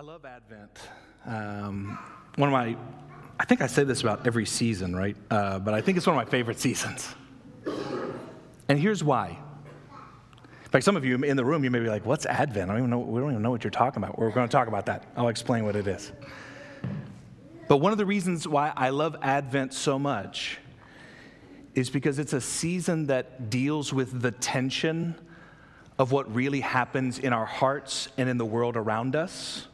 I love Advent. Um, one of my, I think I say this about every season, right? Uh, but I think it's one of my favorite seasons. And here's why. In fact, some of you in the room, you may be like, what's Advent? I don't even know, we don't even know what you're talking about. We're going to talk about that. I'll explain what it is. But one of the reasons why I love Advent so much is because it's a season that deals with the tension of what really happens in our hearts and in the world around us,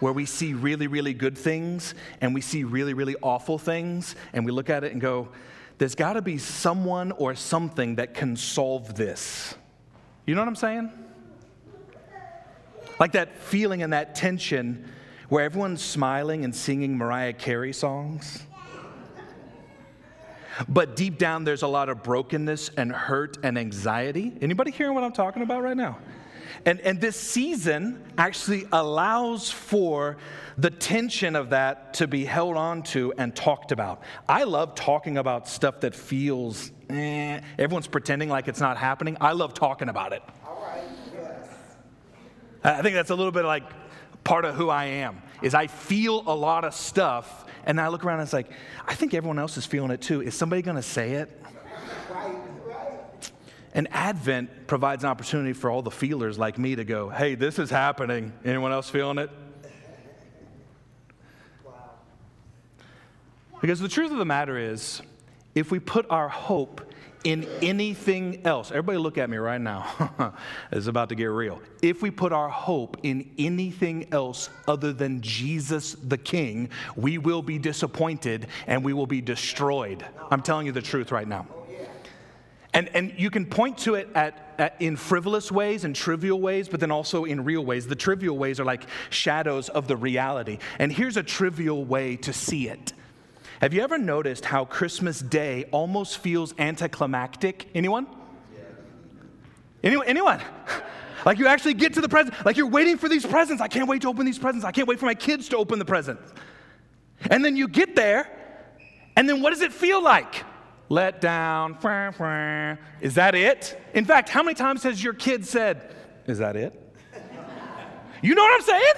where we see really, really good things and we see really, really awful things, and we look at it and go, there's got to be someone or something that can solve this. You know what I'm saying? Like that feeling and that tension where everyone's smiling and singing Mariah Carey songs but deep down there's a lot of brokenness and hurt and anxiety. Anybody hearing what I'm talking about right now? And, and this season actually allows for the tension of that to be held on to and talked about. I love talking about stuff that feels, eh, everyone's pretending like it's not happening. I love talking about it. All right, yes. I think that's a little bit like part of who I am, is I feel a lot of stuff and I look around and it's like, I think everyone else is feeling it too. Is somebody going to say it? And Advent provides an opportunity for all the feelers like me to go, hey, this is happening. Anyone else feeling it? Because the truth of the matter is, if we put our hope in anything else, everybody look at me right now. it's about to get real. If we put our hope in anything else other than Jesus the King, we will be disappointed and we will be destroyed. I'm telling you the truth right now. And, and you can point to it at, at, in frivolous ways and trivial ways, but then also in real ways. The trivial ways are like shadows of the reality. And here's a trivial way to see it have you ever noticed how Christmas Day almost feels anticlimactic? Anyone? Anyone? Anyone? like you actually get to the present, like you're waiting for these presents. I can't wait to open these presents. I can't wait for my kids to open the presents. And then you get there, and then what does it feel like? Let down. Is that it? In fact, how many times has your kid said, Is that it? You know what I'm saying?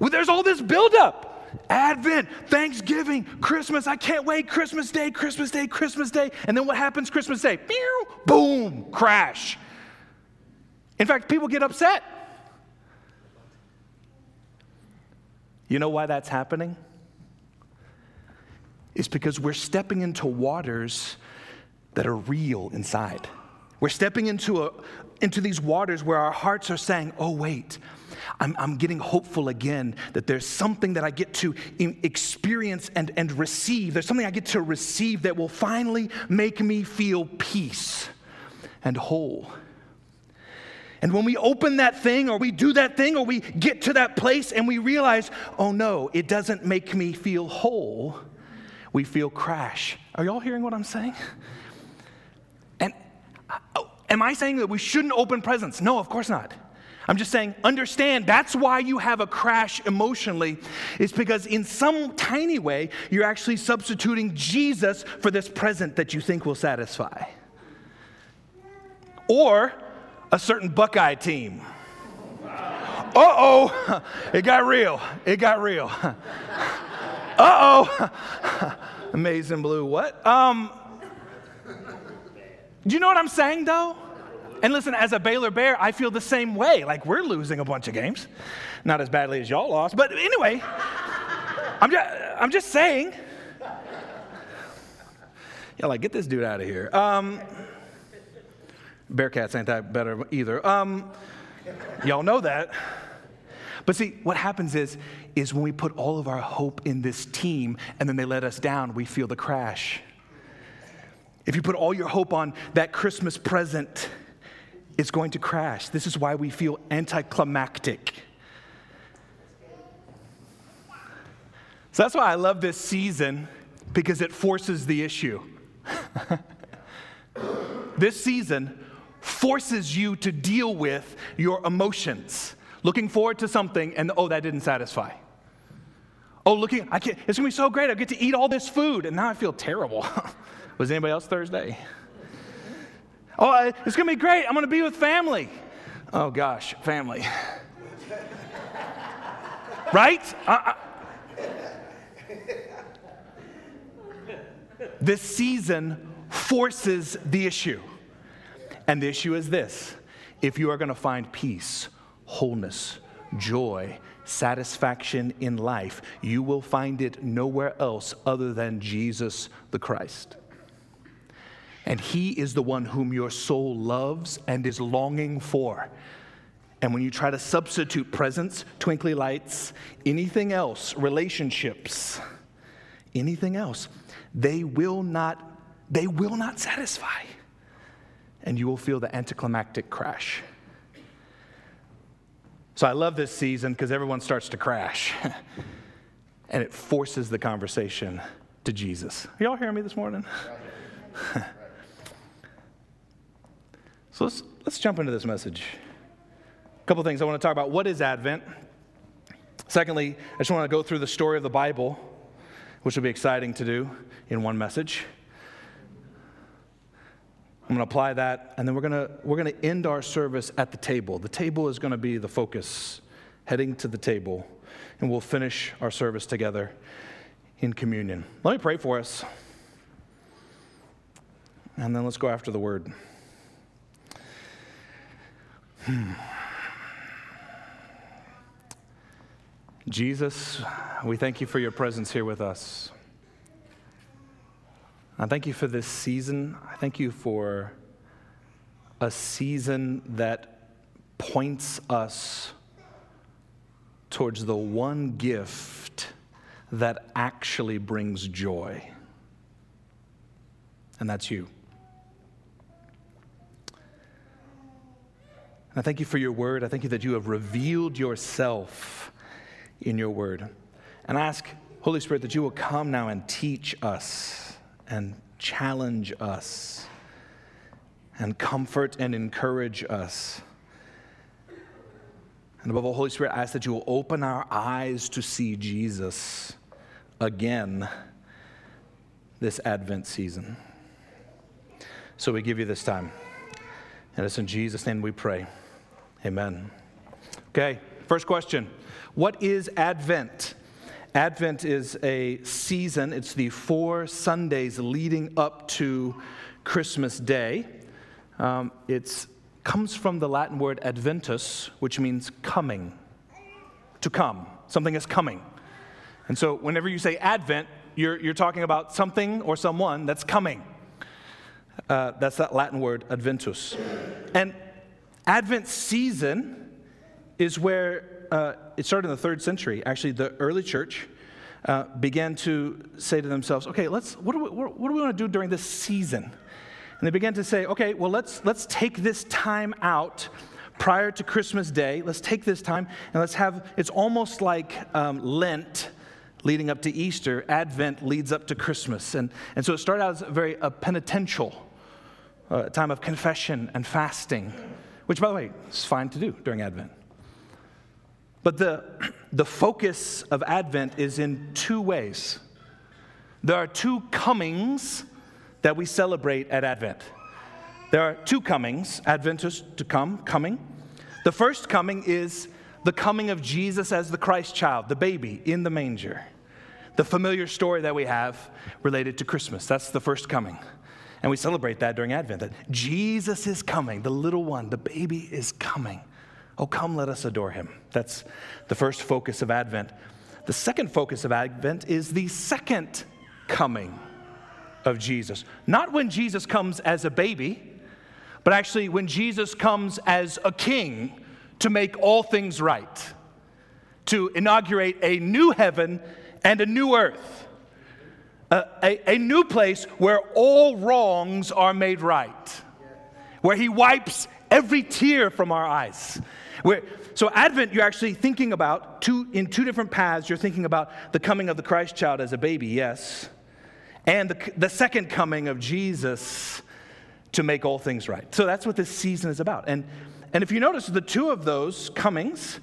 Well, there's all this buildup. Advent, Thanksgiving, Christmas. I can't wait. Christmas Day, Christmas Day, Christmas Day. And then what happens Christmas Day? Boom, crash. In fact, people get upset. You know why that's happening? It's because we're stepping into waters that are real inside. We're stepping into, a, into these waters where our hearts are saying, oh, wait, I'm, I'm getting hopeful again that there's something that I get to experience and, and receive. There's something I get to receive that will finally make me feel peace and whole. And when we open that thing or we do that thing or we get to that place and we realize, oh no, it doesn't make me feel whole, we feel crash. Are y'all hearing what I'm saying? And oh, am I saying that we shouldn't open presents? No, of course not. I'm just saying, understand that's why you have a crash emotionally. It's because in some tiny way, you're actually substituting Jesus for this present that you think will satisfy. Or a certain Buckeye team. Uh oh, it got real. It got real. Uh oh, amazing blue. What? Um, do you know what I'm saying though? And listen, as a Baylor Bear, I feel the same way. Like we're losing a bunch of games. Not as badly as y'all lost, but anyway, I'm just, I'm just saying. Yeah, like, get this dude out of here. Um, Bearcats ain't that better either. Um, y'all know that. But see, what happens is, is when we put all of our hope in this team and then they let us down, we feel the crash. If you put all your hope on that Christmas present, it's going to crash. This is why we feel anticlimactic. So that's why I love this season because it forces the issue. this season forces you to deal with your emotions. Looking forward to something and oh, that didn't satisfy. Oh, looking, I can't, it's gonna be so great. I get to eat all this food, and now I feel terrible. Was anybody else Thursday? Oh, it's going to be great. I'm to be with family. Oh, gosh, family. right? Uh, this season forces the issue. And the issue is this if you are going to find peace, wholeness, joy, satisfaction in life, you will find it nowhere else other than Jesus the Christ. And He is the one whom your soul loves and is longing for. And when you try to substitute presents, twinkly lights, anything else, relationships, anything else, they will not, they will not satisfy. And you will feel the anticlimactic crash. So I love this season because everyone starts to crash. and it forces the conversation to Jesus. Are y'all hearing me this morning? so let's, let's jump into this message. A couple things I want to talk about. What is Advent? Secondly, I just want to go through the story of the Bible, which will be exciting to do in one message. I'm going to apply that, and then we're going to, we're going to end our service at the table. The table is going to be the focus, heading to the table, and we'll finish our service together in communion. Let me pray for us, and then let's go after the word. Hmm. Jesus, we thank you for your presence here with us. I thank you for this season. I thank you for a season that points us towards the one gift that actually brings joy, and that's you. I thank you for your word. I thank you that you have revealed yourself in your word. And I ask, Holy Spirit, that you will come now and teach us and challenge us and comfort and encourage us. And above all, Holy Spirit, I ask that you will open our eyes to see Jesus again this Advent season. So we give you this time. And it's in Jesus' name we pray. Amen. Okay, first question. What is Advent? Advent is a season, it's the four Sundays leading up to Christmas Day. Um, it comes from the Latin word adventus, which means coming, to come. Something is coming. And so, whenever you say Advent, you're, you're talking about something or someone that's coming. Uh, that's that Latin word, adventus. And Advent season is where uh, it started in the third century. Actually, the early church uh, began to say to themselves, okay, let's, what do we, what, do we want to do during this season? And they began to say, okay, well, let's, let's take this time out prior to Christmas Day. Let's take this time and let's have, it's almost like um, Lent leading up to Easter. Advent leads up to Christmas. And, and so it started out as a very a penitential uh, time of confession and fasting, which, by the way, is fine to do during Advent. But the, the focus of Advent is in two ways. There are two comings that we celebrate at Advent. There are two comings, adventus to come, coming. The first coming is the coming of Jesus as the Christ child, the baby in the manger. The familiar story that we have related to Christmas. That's the first coming. And we celebrate that during Advent that Jesus is coming, the little one, the baby is coming. Oh, come, let us adore him. That's the first focus of Advent. The second focus of Advent is the second coming of Jesus. Not when Jesus comes as a baby, but actually when Jesus comes as a king to make all things right, to inaugurate a new heaven and a new earth, a, a, a new place where all wrongs are made right, where he wipes every tear from our eyes so Advent, you're actually thinking about two in two different paths. You're thinking about the coming of the Christ child as a baby, yes, and the, the second coming of Jesus to make all things right. So that's what this season is about. And and if you notice, the two of those comings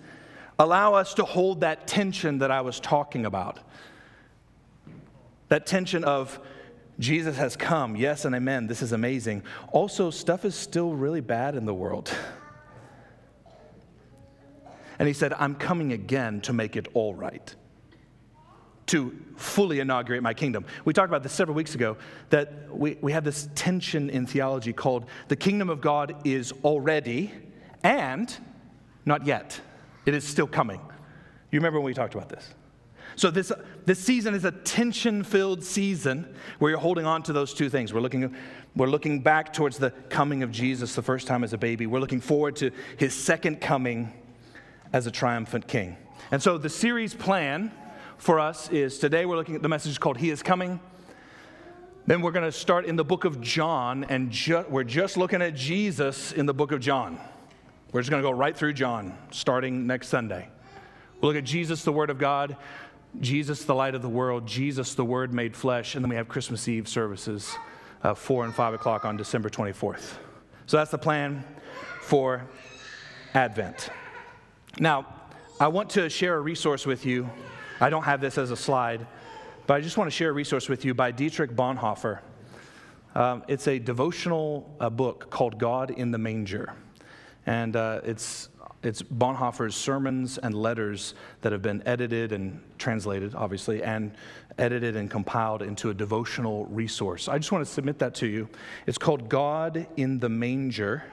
allow us to hold that tension that I was talking about. That tension of Jesus has come, yes and amen, this is amazing. Also, stuff is still really bad in the world. And he said, I'm coming again to make it all right, to fully inaugurate my kingdom. We talked about this several weeks ago that we, we have this tension in theology called the kingdom of God is already and not yet. It is still coming. You remember when we talked about this? So, this, this season is a tension filled season where you're holding on to those two things. We're looking, we're looking back towards the coming of Jesus the first time as a baby. We're looking forward to his second coming as a triumphant king. And so, the series plan for us is today we're looking at the message called He is Coming. Then we're going to start in the book of John, and ju- we're just looking at Jesus in the book of John. We're just going to go right through John starting next Sunday. We'll look at Jesus, the Word of God, Jesus, the light of the world, Jesus, the Word made flesh, and then we have Christmas Eve services, uh, 4 and 5 o'clock on December 24th. So that's the plan for Advent. Now, I want to share a resource with you. I don't have this as a slide, but I just want to share a resource with you by Dietrich Bonhoeffer. Um, it's a devotional uh, book called God in the Manger. And uh, it's it's Bonhoeffer's sermons and letters that have been edited and translated, obviously, and edited and compiled into a devotional resource. I just want to submit that to you. It's called God in the Manger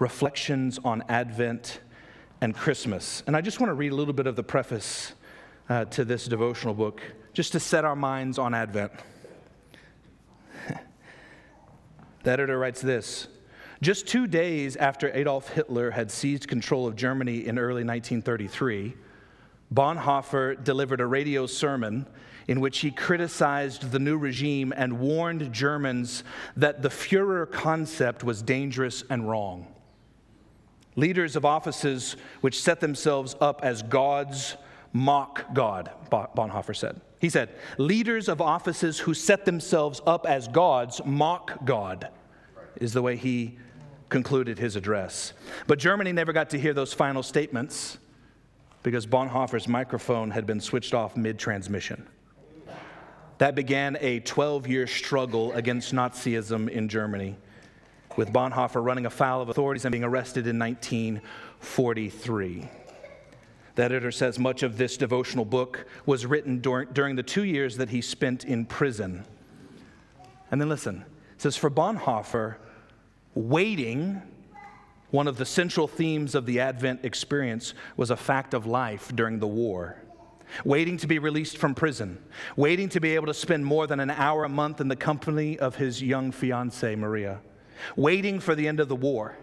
Reflections on Advent and Christmas. And I just want to read a little bit of the preface uh, to this devotional book just to set our minds on Advent. the editor writes this just two days after Adolf Hitler had seized control of Germany in early 1933, Bonhoeffer delivered a radio sermon in which he criticized the new regime and warned Germans that the Fuhrer concept was dangerous and wrong. Leaders of offices which set themselves up as gods mock God, Bonhoeffer said. He said, Leaders of offices who set themselves up as gods mock God, is the way he concluded his address. But Germany never got to hear those final statements because Bonhoeffer's microphone had been switched off mid transmission. That began a 12 year struggle against Nazism in Germany, with Bonhoeffer running afoul of authorities and being arrested in 1943. The editor says much of this devotional book was written during, during the two years that he spent in prison. And then listen, it says, For Bonhoeffer, Waiting, one of the central themes of the Advent experience, was a fact of life during the war. Waiting to be released from prison, waiting to be able to spend more than an hour a month in the company of his young fiancee, Maria, waiting for the end of the war.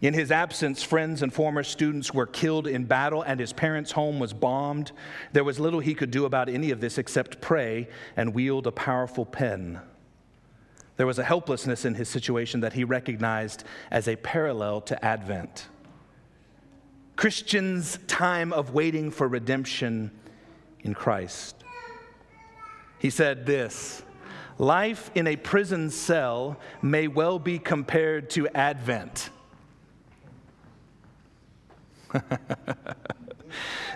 In his absence, friends and former students were killed in battle, and his parents' home was bombed. There was little he could do about any of this except pray and wield a powerful pen. There was a helplessness in his situation that he recognized as a parallel to Advent. Christians' time of waiting for redemption in Christ. He said this Life in a prison cell may well be compared to Advent.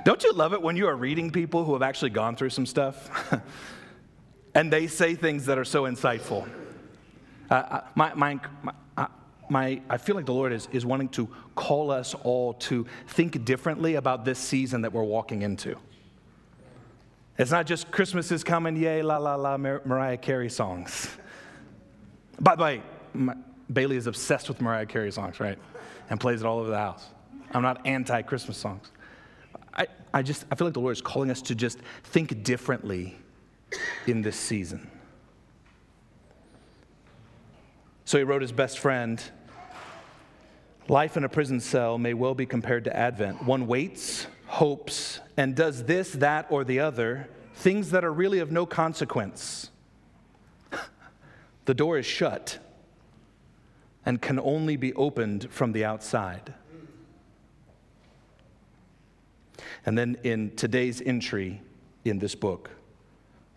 Don't you love it when you are reading people who have actually gone through some stuff and they say things that are so insightful? Uh, my, my, my, my, I feel like the Lord is, is wanting to call us all to think differently about this season that we're walking into. It's not just Christmas is coming, yay, la la la, Mar- Mariah Carey songs. By the way, my, Bailey is obsessed with Mariah Carey songs, right? And plays it all over the house. I'm not anti Christmas songs. I, I just, I feel like the Lord is calling us to just think differently in this season. So he wrote his best friend Life in a prison cell may well be compared to Advent. One waits, hopes, and does this, that, or the other, things that are really of no consequence. the door is shut and can only be opened from the outside. And then in today's entry in this book,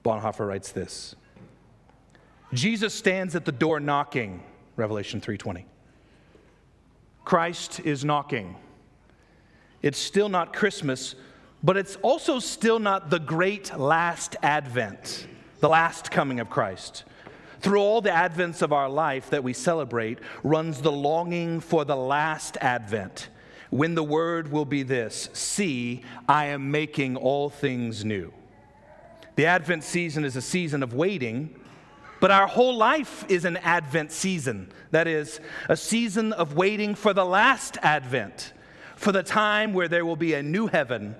Bonhoeffer writes this Jesus stands at the door knocking, Revelation 3:20. Christ is knocking. It's still not Christmas, but it's also still not the great last advent, the last coming of Christ. Through all the advents of our life that we celebrate runs the longing for the last advent, when the word will be this See, I am making all things new. The Advent season is a season of waiting, but our whole life is an Advent season. That is, a season of waiting for the last Advent, for the time where there will be a new heaven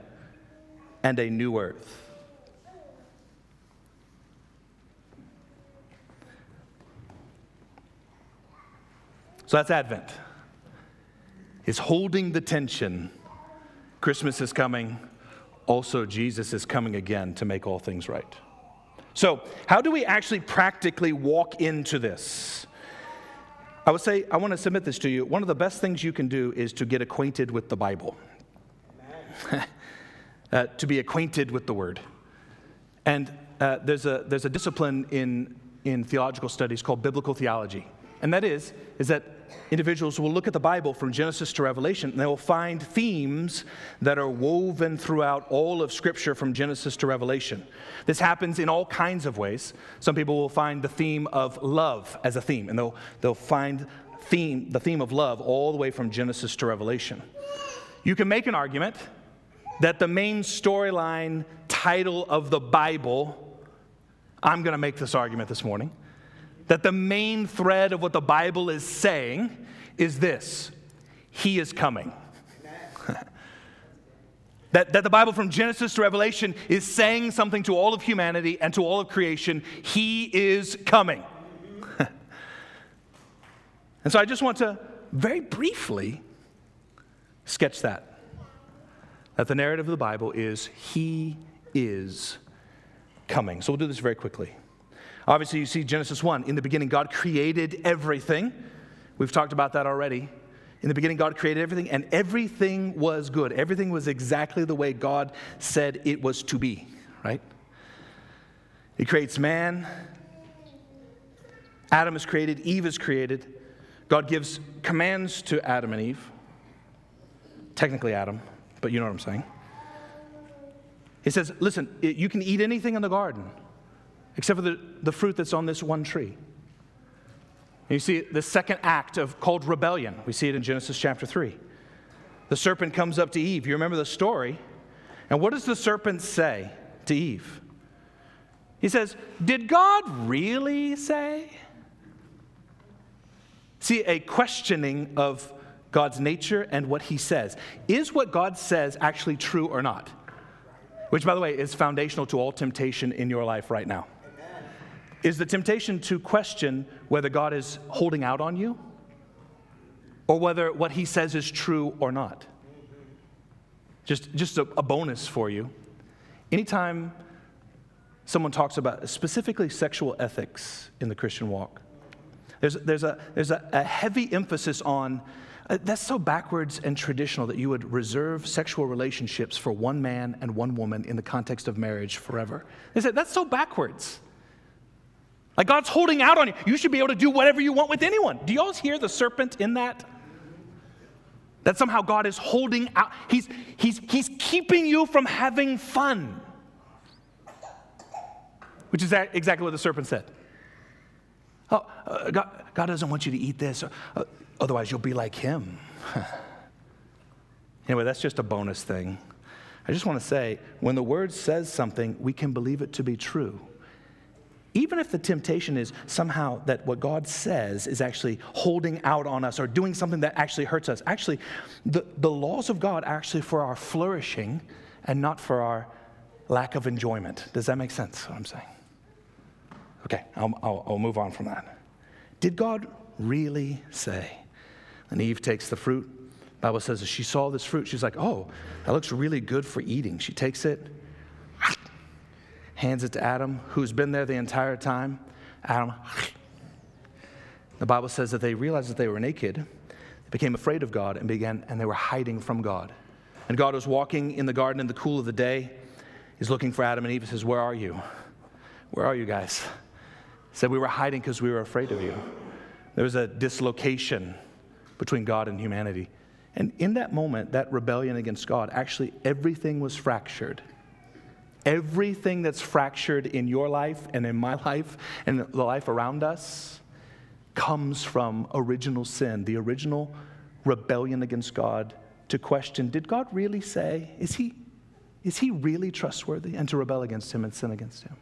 and a new earth. So that's Advent. Is holding the tension. Christmas is coming. Also, Jesus is coming again to make all things right. So, how do we actually practically walk into this? I would say, I want to submit this to you. One of the best things you can do is to get acquainted with the Bible, uh, to be acquainted with the Word. And uh, there's, a, there's a discipline in, in theological studies called biblical theology. And that is, is that individuals will look at the Bible from Genesis to Revelation and they will find themes that are woven throughout all of Scripture from Genesis to Revelation. This happens in all kinds of ways. Some people will find the theme of love as a theme, and they'll, they'll find theme, the theme of love all the way from Genesis to Revelation. You can make an argument that the main storyline title of the Bible, I'm going to make this argument this morning that the main thread of what the Bible is saying is this He is coming. that, that the Bible from Genesis to Revelation is saying something to all of humanity and to all of creation He is coming. and so I just want to very briefly sketch that. That the narrative of the Bible is He is coming. So we'll do this very quickly. Obviously, you see Genesis 1. In the beginning, God created everything. We've talked about that already. In the beginning, God created everything, and everything was good. Everything was exactly the way God said it was to be, right? He creates man. Adam is created, Eve is created. God gives commands to Adam and Eve. Technically, Adam, but you know what I'm saying. He says, Listen, you can eat anything in the garden except for the, the fruit that's on this one tree. And you see the second act of called rebellion. We see it in Genesis chapter 3. The serpent comes up to Eve. You remember the story. And what does the serpent say to Eve? He says, Did God really say? See, a questioning of God's nature and what he says. Is what God says actually true or not? Which, by the way, is foundational to all temptation in your life right now is the temptation to question whether God is holding out on you or whether what he says is true or not. Just, just a, a bonus for you. Anytime someone talks about specifically sexual ethics in the Christian walk, there's, there's, a, there's a, a heavy emphasis on uh, that's so backwards and traditional that you would reserve sexual relationships for one man and one woman in the context of marriage forever. They said, that's so backwards. Like God's holding out on you. You should be able to do whatever you want with anyone. Do you all hear the serpent in that? That somehow God is holding out, he's, he's, he's keeping you from having fun. Which is exactly what the serpent said. Oh, uh, God, God, doesn't want you to eat this, uh, otherwise, you'll be like him. anyway, that's just a bonus thing. I just want to say when the word says something, we can believe it to be true even if the temptation is somehow that what God says is actually holding out on us or doing something that actually hurts us, actually, the, the laws of God are actually for our flourishing and not for our lack of enjoyment. Does that make sense, what I'm saying? Okay, I'll, I'll, I'll move on from that. Did God really say? And Eve takes the fruit. Bible says she saw this fruit. She's like, oh, that looks really good for eating. She takes it, hands it to Adam, who's been there the entire time. Adam, the Bible says that they realized that they were naked, they became afraid of God, and began, and they were hiding from God. And God was walking in the garden in the cool of the day. He's looking for Adam and Eve. He says, Where are you? Where are you guys? He said, We were hiding because we were afraid of you. There was a dislocation between God and humanity. And in that moment, that rebellion against God, actually everything was fractured. Everything that's fractured in your life and in my life and the life around us comes from original sin, the original rebellion against God to question did God really say? Is he, is he really trustworthy? And to rebel against him and sin against him.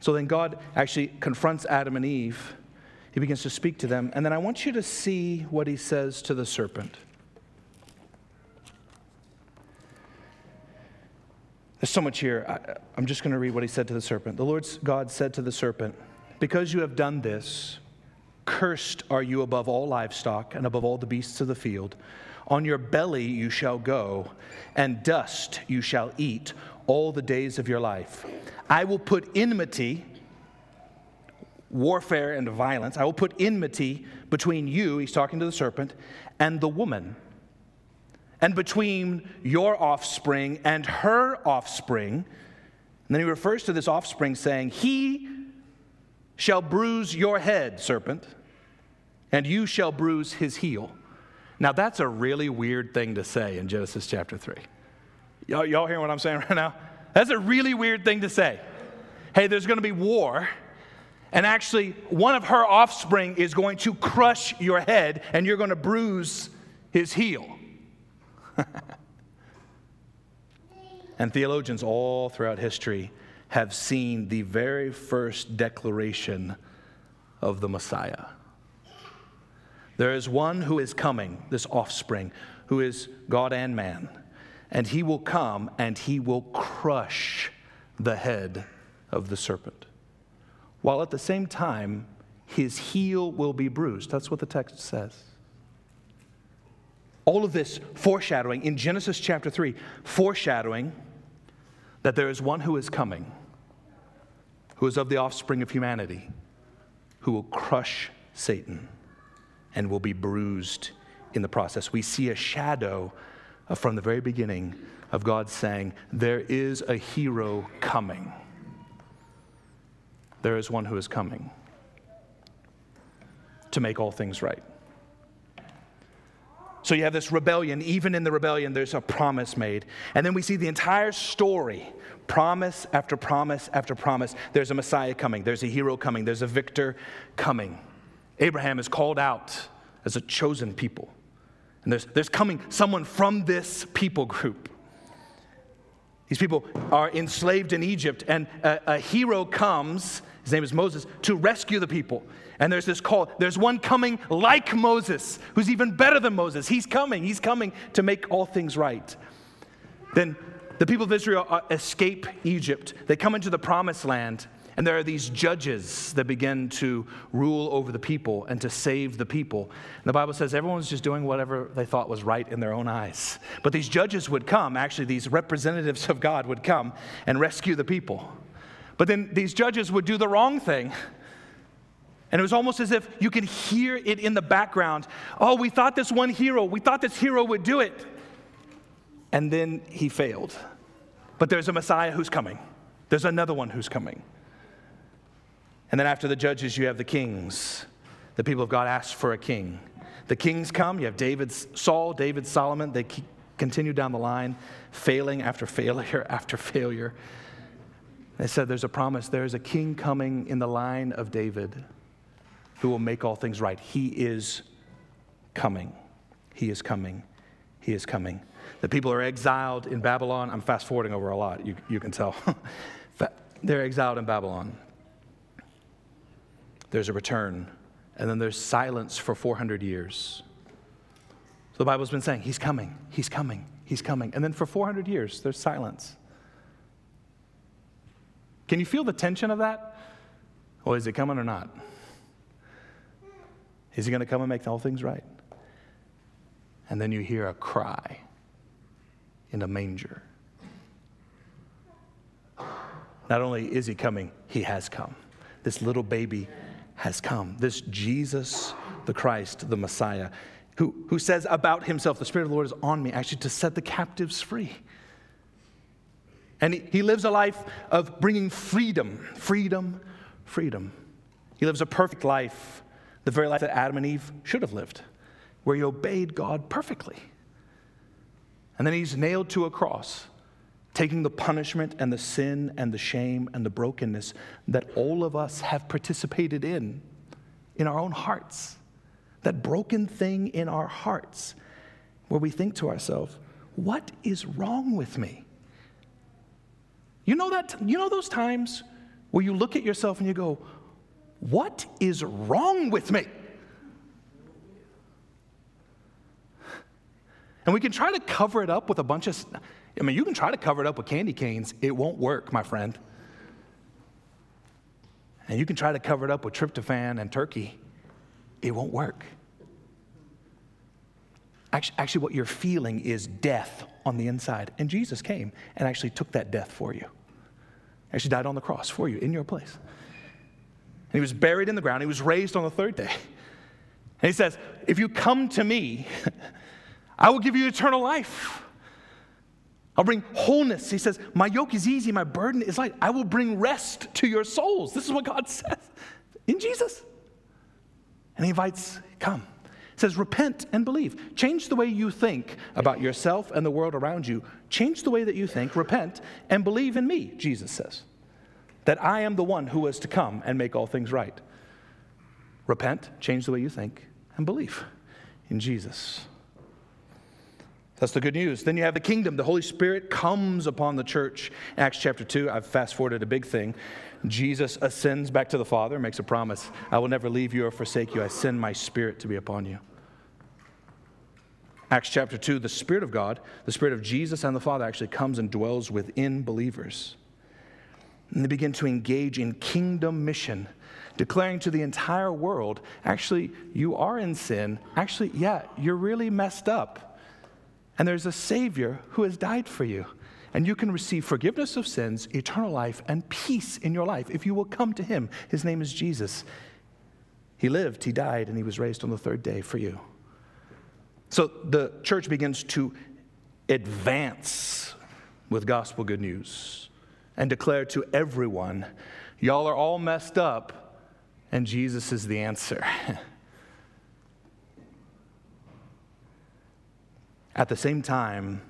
So then God actually confronts Adam and Eve. He begins to speak to them. And then I want you to see what he says to the serpent. There's so much here. I, am just going to read what he said to the serpent. The Lord God said to the serpent, Because you have done this, cursed are you above all livestock and above all the beasts of the field. On your belly you shall go, and dust you shall eat all the days of your life. I will put enmity, warfare, and violence. I will put enmity between you, he's talking to the serpent, and the woman, and between your offspring and her offspring. And then he refers to this offspring saying, He shall bruise your head, serpent, and you shall bruise his heel. Now, that's a really weird thing to say in Genesis chapter 3. Y'all, y'all hearing what I'm saying right now? That's a really weird thing to say. Hey, there's going to be war, and actually, one of her offspring is going to crush your head, and you're going to bruise his heel. and theologians all throughout history have seen the very first declaration of the Messiah. There is one who is coming, this offspring, who is God and man, and he will come and he will crush the head of the serpent. While at the same time, his heel will be bruised. That's what the text says. All of this foreshadowing in Genesis chapter 3, foreshadowing that there is one who is coming, who is of the offspring of humanity, who will crush Satan and will be bruised in the process. We see a shadow from the very beginning of God saying, There is a hero coming. There is one who is coming to make all things right. So you have this rebellion. Even in the rebellion, there's a promise made. And then we see the entire story promise after promise after promise. There's a Messiah coming, there's a hero coming, there's a victor coming. Abraham is called out as a chosen people. And there's, there's coming someone from this people group. These people are enslaved in Egypt, and a, a, hero comes, his name is Moses, to rescue the people. And there's this call. There's one coming like Moses, who's even better than Moses. He's coming. He's coming to make all things right. Then the people of Israel uh, escape Egypt. They come into the promised land, and there are these judges that begin to rule over the people and to save the people. And the Bible says everyone's just doing whatever they thought was right in their own eyes. But these judges would come, actually, these representatives of God would come and rescue the people. But then these judges would do the wrong thing. And it was almost as if you could hear it in the background. Oh, we thought this one hero, we thought this hero would do it. And then he failed. But there's a Messiah who's coming, there's another one who's coming. And then after the judges, you have the kings. The people of God asked for a king. The kings come. You have David's Saul, David Solomon. They continue down the line, failing after failure after failure. They said, There's a promise. There's a king coming in the line of David who will make all things right. He is coming. He is coming. He is coming. The people are exiled in Babylon. I'm fast forwarding over a lot, you, you can tell. They're exiled in Babylon there's a return, and then there's silence for 400 years. So the Bible's been saying, He's coming, He's coming, He's coming. And then for 400 years, there's silence. Can you feel the tension of that? Or is he coming or not? Is he going to come and make all things right? And then you hear a cry in a manger. Not only is he coming, he has come. This little baby has come. This Jesus, the Christ, the Messiah, who, who says about himself, The Spirit of the Lord is on me, actually to set the captives free. And he, he lives a life of bringing freedom, freedom, freedom. He lives a perfect life, the very life that Adam and Eve should have lived, where he obeyed God perfectly. And then he's nailed to a cross taking the punishment and the sin and the shame and the brokenness that all of us have participated in, in our own hearts. That broken thing in our hearts. where we think to ourselves, what is wrong with me? You know that you know those times where you look at yourself and you go, what is wrong with me? And we can try to cover it up with a bunch of, I mean, you can try to cover it up with candy canes. It won't work, my friend. And you can try to cover it up with tryptophan and turkey. It won't work. Actually, actually, what you're feeling is death on the inside. And Jesus came and actually took that death for you. Actually died on the cross for you in your place. And he was buried in the ground. He was raised on the third day. And he says, If you come to me, I will give you eternal life. I'll bring wholeness. He says, My yoke is easy, my burden is light. I will bring rest to your souls. This is what God says in Jesus. And he invites, Come. He says, Repent and believe. Change the way you think about yourself and the world around you. Change the way that you think, repent, and believe in me, Jesus says. That I am the one who is to come and make all things right. Repent, change the way you think, and believe in Jesus. That's the good news. Then you have the kingdom. The Holy Spirit comes upon the church. Acts chapter 2, I've fast forwarded a big thing. Jesus ascends back to the Father, makes a promise I will never leave you or forsake you. I send my Spirit to be upon you. Acts chapter 2, the Spirit of God, the Spirit of Jesus and the Father actually comes and dwells within believers. And they begin to engage in kingdom mission, declaring to the entire world actually, you are in sin. Actually, yeah, you're really messed up and there's a Savior who has died for you. And you can receive forgiveness of sins, eternal life, and peace in your life if you will come to Him. His name is Jesus. He lived, He died, and He was raised on the third day for you. So the church begins to advance with gospel good news and declare to everyone, Y'all are all messed up, and Jesus is the answer. At the same time,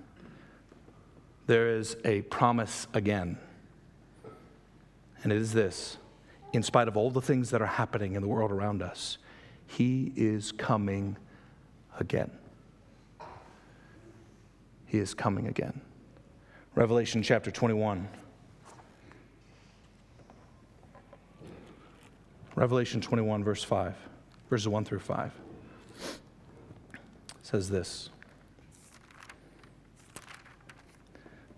there is a promise again. And it is this in spite of all the things that are happening in the world around us, He is coming again. He is coming again. Revelation chapter 21. Revelation 21, verse 5, verses 1 through 5 says this.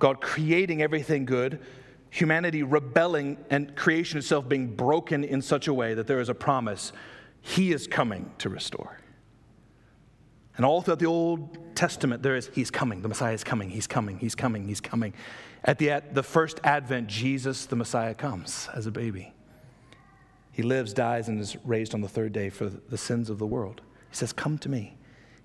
God creating everything good, humanity rebelling, and creation itself being broken in such a way that there is a promise He is coming to restore. And all throughout the Old Testament, there is He's coming, the Messiah is coming, He's coming, He's coming, He's coming. At the, at the first advent, Jesus, the Messiah, comes as a baby. He lives, dies, and is raised on the third day for the sins of the world. He says, Come to me.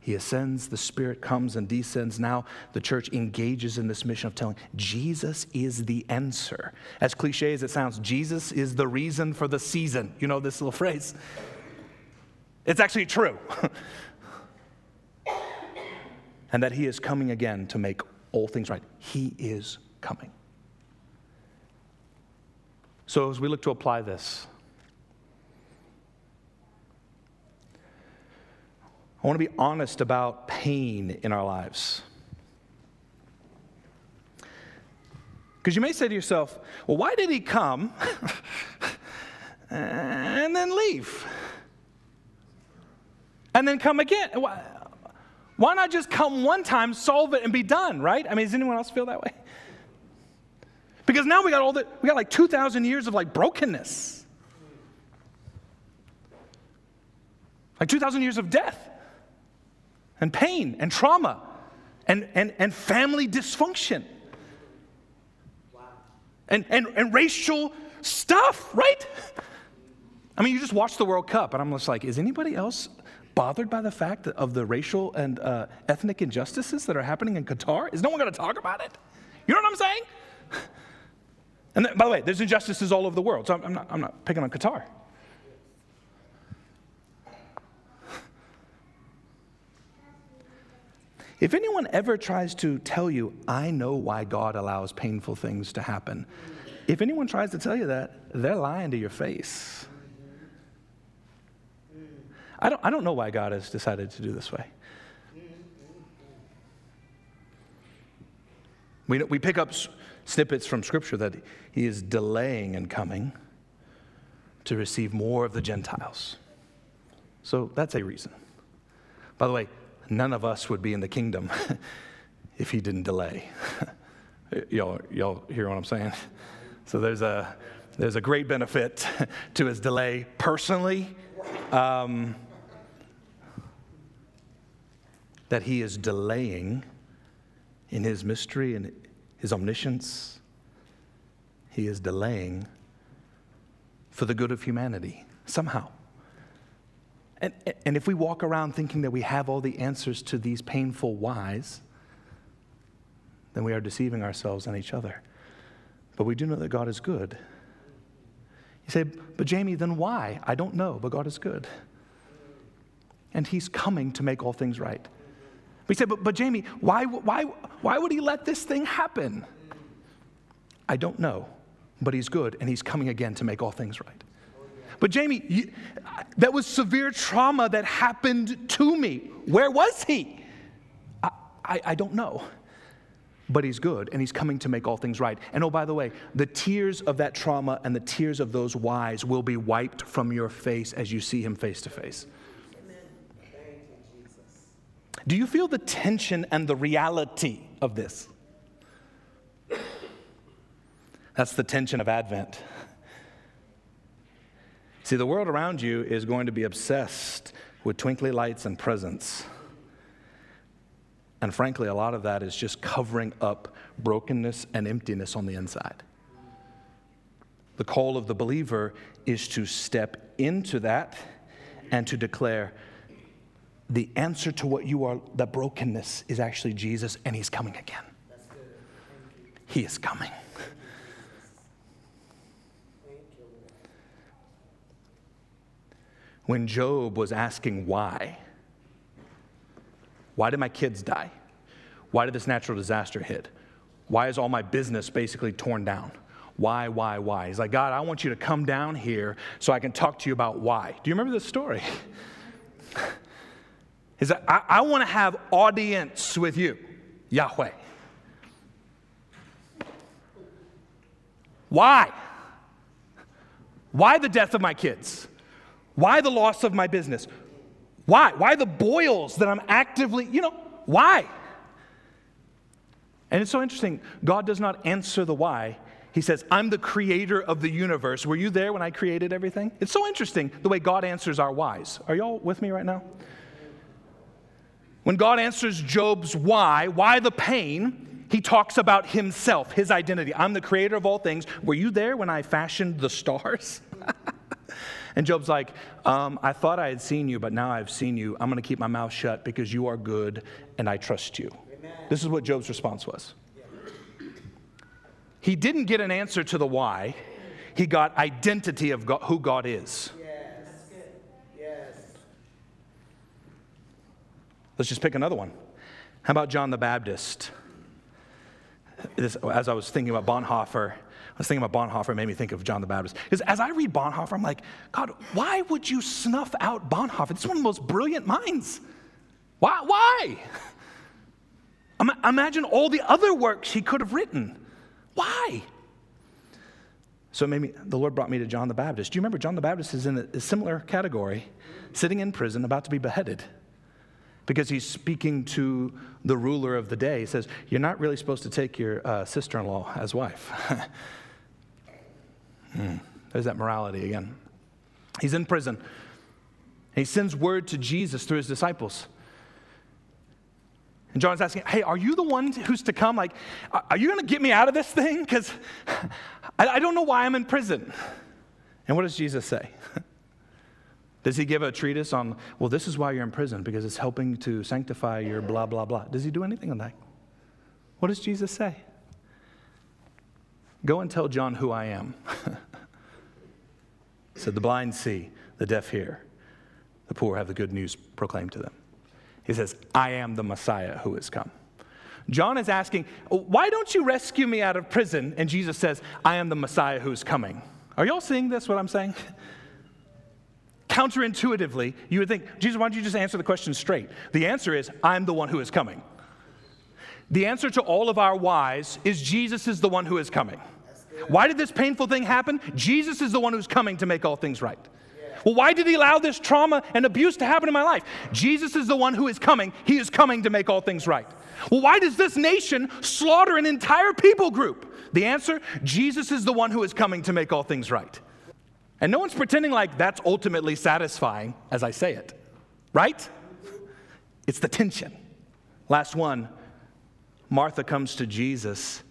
He ascends, the Spirit comes and descends. Now the church engages in this mission of telling Jesus is the answer. As cliche as it sounds, Jesus is the reason for the season. You know this little phrase? It's actually true. and that He is coming again to make all things right. He is coming. So as we look to apply this, I want to be honest about pain in our lives. Because you may say to yourself, well, why did he come and then leave? And then come again? Why not just come one time, solve it, and be done, right? I mean, does anyone else feel that way? Because now we got all the, we got like 2,000 years of like brokenness. Like 2,000 years of death and pain and trauma and, and, and family dysfunction and, and, and racial stuff, right? I mean, you just watch the World Cup, and I'm just like, is anybody else bothered by the fact of the racial and uh, ethnic injustices that are happening in Qatar? Is no one going to talk about it? You know what I'm saying? And then, by the way, there's injustices all over the world, so I'm, I'm, not, I'm not picking on Qatar. If anyone ever tries to tell you, I know why God allows painful things to happen, if anyone tries to tell you that, they're lying to your face. I don't, I don't know why God has decided to do this way. We, we pick up snippets from Scripture that He is delaying in coming to receive more of the Gentiles. So that's a reason. By the way, none of us would be in the kingdom if He didn't delay. y'all, y'all hear what I'm saying? So there's a, there's a great benefit to His delay personally. Um, that he is delaying in his mystery and his omniscience. He is delaying for the good of humanity, somehow. And, and if we walk around thinking that we have all the answers to these painful whys, then we are deceiving ourselves and each other. But we do know that God is good. You say, but Jamie, then why? I don't know, but God is good. And He's coming to make all things right. We say, but, but Jamie, why, why, why would he let this thing happen? I don't know, but he's good and he's coming again to make all things right. But Jamie, you, that was severe trauma that happened to me. Where was he? I, I, I don't know. But he's good and he's coming to make all things right. And oh, by the way, the tears of that trauma and the tears of those whys will be wiped from your face as you see him face to face. Do you feel the tension and the reality of this? That's the tension of Advent. See, the world around you is going to be obsessed with twinkly lights and presents. And frankly, a lot of that is just covering up brokenness and emptiness on the inside. The call of the believer is to step into that and to declare, the answer to what you are, the brokenness, is actually Jesus, and He's coming again. He is coming. When Job was asking why, why did my kids die? Why did this natural disaster hit? Why is all my business basically torn down? Why, why, why? He's like, God, I want you to come down here so I can talk to you about why. Do you remember this story? is that I, I want to have audience with you, Yahweh. Why? Why the death of my kids? Why the loss of my business? Why? Why the boils that I'm actively, you know, why? And it's so interesting. God does not answer the why. He says, I'm the creator of the universe. Were you there when I created everything? It's so interesting the way God answers our whys. Are y'all with me right now? When God answers Job's why, why the pain, he talks about himself, his identity. I'm the creator of all things. Were you there when I fashioned the stars? and Job's like, um, I thought I had seen you, but now I've seen you. I'm going to keep my mouth shut because you are good and I trust you. Amen. This is what Job's response was. He didn't get an answer to the why, he got identity of God, who God is. Yes. Let's just pick another one. How about John the Baptist? This, as I was thinking about Bonhoeffer, I was thinking about Bonhoeffer, it made me think of John the Baptist. Because as I read Bonhoeffer, I'm like, God, why would you snuff out Bonhoeffer? This is one of the most brilliant minds. Why? Why? Imagine all the other works he could have written. Why? So maybe the Lord brought me to John the Baptist. Do you remember John the Baptist is in a similar category, sitting in prison, about to be beheaded? Because he's speaking to the ruler of the day. He says, You're not really supposed to take your uh, sister in law as wife. hmm. There's that morality again. He's in prison. He sends word to Jesus through his disciples. And John's asking, Hey, are you the one who's to come? Like, are you going to get me out of this thing? Because I, I don't know why I'm in prison. And what does Jesus say? Does he give a treatise on, well, this is why you're in prison, because it's helping to sanctify your blah, blah, blah? Does he do anything on that? What does Jesus say? Go and tell John who I am. said, The blind see, the deaf hear, the poor have the good news proclaimed to them. He says, I am the Messiah who has come. John is asking, Why don't you rescue me out of prison? And Jesus says, I am the Messiah who is coming. Are y'all seeing this, what I'm saying? counterintuitively, you would think, Jesus, why don't you just answer the question straight? The answer is, I'm the one who is coming. The answer to all of our whys is Jesus is the one who is coming. Why did this painful thing happen? Jesus is the one who's coming to make all things right. Well, why did he allow this trauma and abuse to happen in my life? Jesus is the one who is coming. He is coming to make all things right. Well, why does this nation slaughter an entire people group? The answer Jesus is the one who is coming to make all things right. And no one's pretending like that's ultimately satisfying as I say it, right? It's the tension. Last one Martha comes to Jesus.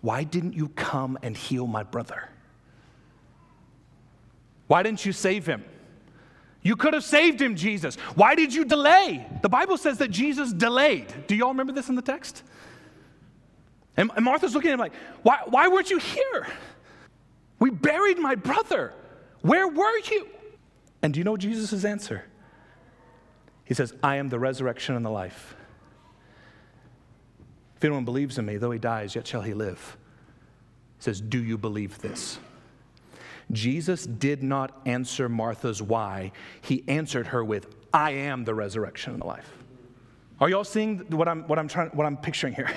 Why didn't you come and heal my brother? Why didn't you save him? You could have saved him, Jesus. Why did you delay? The Bible says that Jesus delayed. Do y'all remember this in the text? And, Martha's looking at him like, why, why weren't you here? We buried my brother. Where were you? And do you know Jesus' answer? He says, I am the resurrection and the life. If anyone believes in me, though he dies, yet shall he live. He says, Do you believe this? Jesus did not answer Martha's why. He answered her with, I am the resurrection and the life. Are y'all seeing what I'm, what I'm, trying, what I'm picturing here?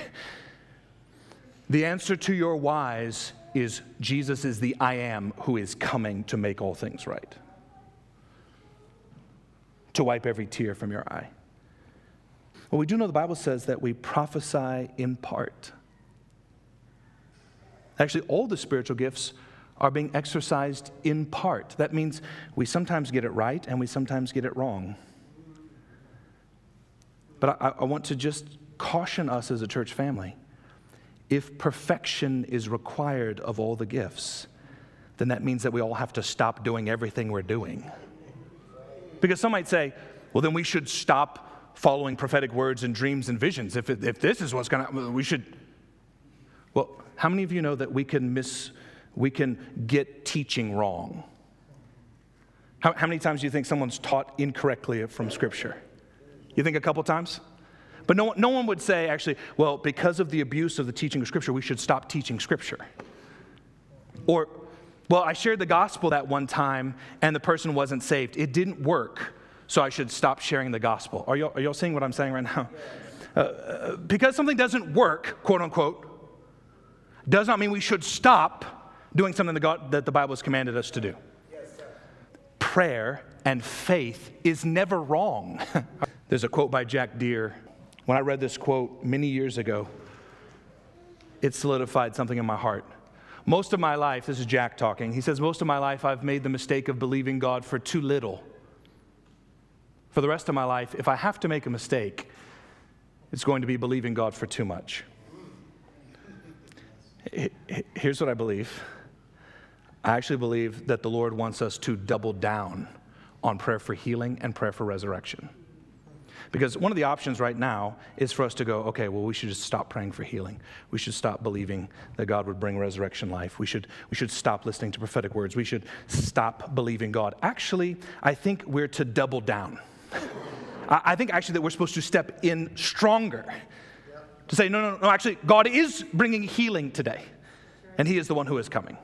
the answer to your whys is Jesus is the I am who is coming to make all things right, to wipe every tear from your eye. Well, we do know the Bible says that we prophesy in part. Actually, all the spiritual gifts are being exercised in part. That means we sometimes get it right and we sometimes get it wrong. But I, I want to just caution us as a church family if perfection is required of all the gifts, then that means that we all have to stop doing everything we're doing. Because some might say, well, then we should stop following prophetic words and dreams and visions. If, if this is what's going to, we should. Well, how many of you know that we can miss, we can get teaching wrong? How, how many times do you think someone's taught incorrectly from Scripture? You think a couple times? But no, no one would say, actually, well, because of the abuse of the teaching of Scripture, we should stop teaching Scripture. Or, well, I shared the gospel that one time and the person wasn't saved. It didn't work, so I should stop sharing the gospel. Are y'all, are y'all seeing what I'm saying right now? Uh, uh, because something doesn't work, quote unquote, does not mean we should stop doing something that, God, that the Bible has commanded us to do. Prayer and faith is never wrong. There's a quote by Jack Deere when I read this quote many years ago, it solidified something in my heart. Most of my life, this is Jack talking, he says, Most of my life I've made the mistake of believing God for too little. For the rest of my life, if I have to make a mistake, it's going to be believing God for too much. Here's what I believe I actually believe that the Lord wants us to double down on prayer for healing and prayer for resurrection. Because one of the options right now is for us to go, okay, well, we should just stop praying for healing. We should stop believing that God would bring resurrection life. We should, we should stop listening to prophetic words. We should stop believing God. Actually, I think we're to double down. I think actually that we're supposed to step in stronger to say, no, no, no, actually, God is bringing healing today, and He is the one who is coming.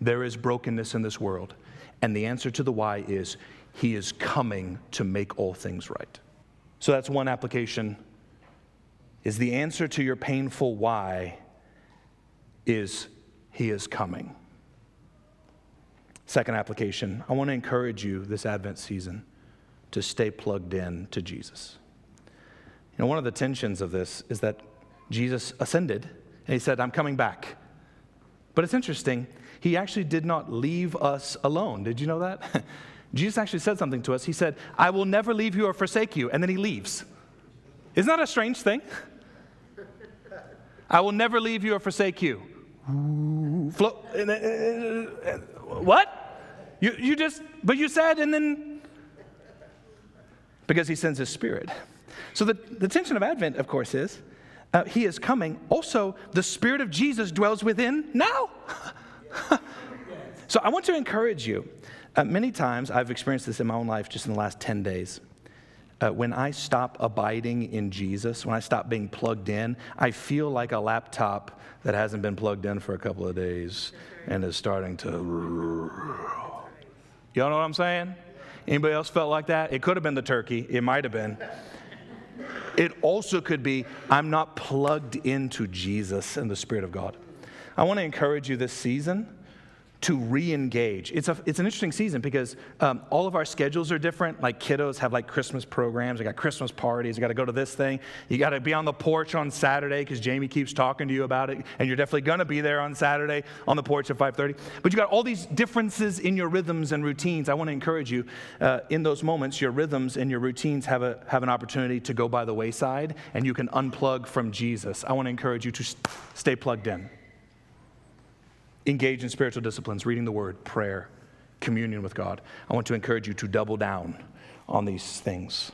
There is brokenness in this world, and the answer to the why is He is coming to make all things right. So that's one application. Is the answer to your painful why is he is coming. Second application, I want to encourage you this Advent season to stay plugged in to Jesus. You know, one of the tensions of this is that Jesus ascended and he said, I'm coming back. But it's interesting, he actually did not leave us alone. Did you know that? Jesus actually said something to us. He said, I will never leave you or forsake you. And then he leaves. Isn't that a strange thing? I will never leave you or forsake you. Flo- what? You, you just, but you said, and then, because he sends his spirit. So the, the tension of Advent, of course, is uh, he is coming. Also, the spirit of Jesus dwells within now. so I want to encourage you. Uh, many times I've experienced this in my own life just in the last 10 days. Uh, when I stop abiding in Jesus, when I stop being plugged in, I feel like a laptop that hasn't been plugged in for a couple of days and is starting to. Y'all know what I'm saying? Anybody else felt like that? It could have been the turkey. It might have been. It also could be I'm not plugged into Jesus and the Spirit of God. I want to encourage you this season to re-engage. It's, a, it's an interesting season because um, all of our schedules are different. Like kiddos have like Christmas programs. They got Christmas parties. You got to go to this thing. You got to be on the porch on Saturday because Jamie keeps talking to you about it, and you're definitely going to be there on Saturday on the porch at 5:30. But you got all these differences in your rhythms and routines. I want to encourage you uh, in those moments. Your rhythms and your routines have a have an opportunity to go by the wayside, and you can unplug from Jesus. I want to encourage you to stay plugged in engage in spiritual disciplines, reading the word, prayer, communion with God. I want to encourage you to double down on these things.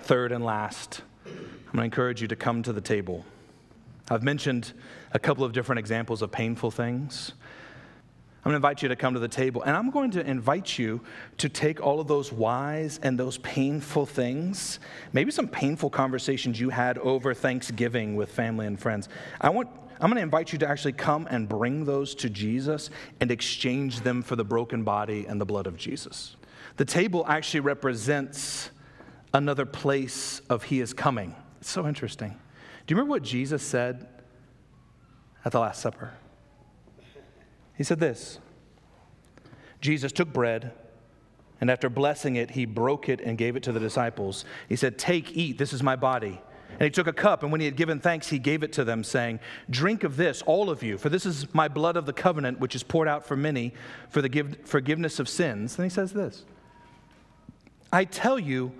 Third and last, I'm going to encourage you to come to the table. I've mentioned a couple of different examples of painful things. I'm going to invite you to come to the table, and I'm going to invite you to take all of those whys and those painful things, maybe some painful conversations you had over Thanksgiving with family and friends. I want I'm going to invite you to actually come and bring those to Jesus and exchange them for the broken body and the blood of Jesus. The table actually represents another place of He is coming. It's so interesting. Do you remember what Jesus said at the Last Supper? He said this Jesus took bread, and after blessing it, he broke it and gave it to the disciples. He said, Take, eat, this is my body. And he took a cup, and when he had given thanks, he gave it to them, saying, Drink of this, all of you, for this is my blood of the covenant, which is poured out for many for the give- forgiveness of sins. Then he says this I tell you,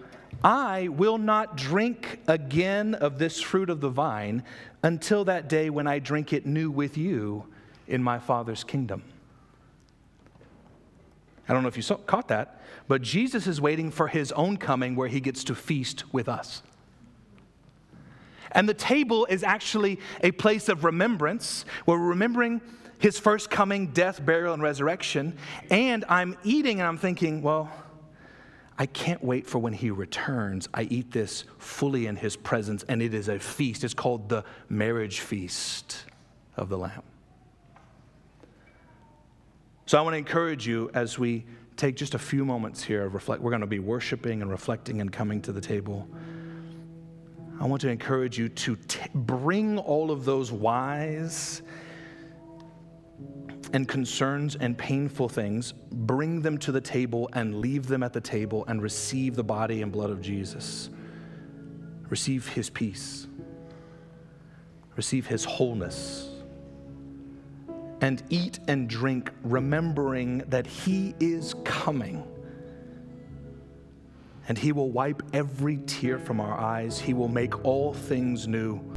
I will not drink again of this fruit of the vine until that day when I drink it new with you in my Father's kingdom. I don't know if you saw, caught that, but Jesus is waiting for his own coming where he gets to feast with us. And the table is actually a place of remembrance where we're remembering his first coming, death, burial, and resurrection. And I'm eating and I'm thinking, well, I can't wait for when he returns. I eat this fully in his presence, and it is a feast. It's called the marriage feast of the Lamb. So I want to encourage you as we take just a few moments here of reflect. We're going to be worshiping and reflecting and coming to the table. I want to encourage you to t- bring all of those whys and concerns and painful things, bring them to the table and leave them at the table and receive the body and blood of Jesus. Receive his peace, receive his wholeness, and eat and drink, remembering that he is coming and He will wipe every tear from our eyes. He will make all things new.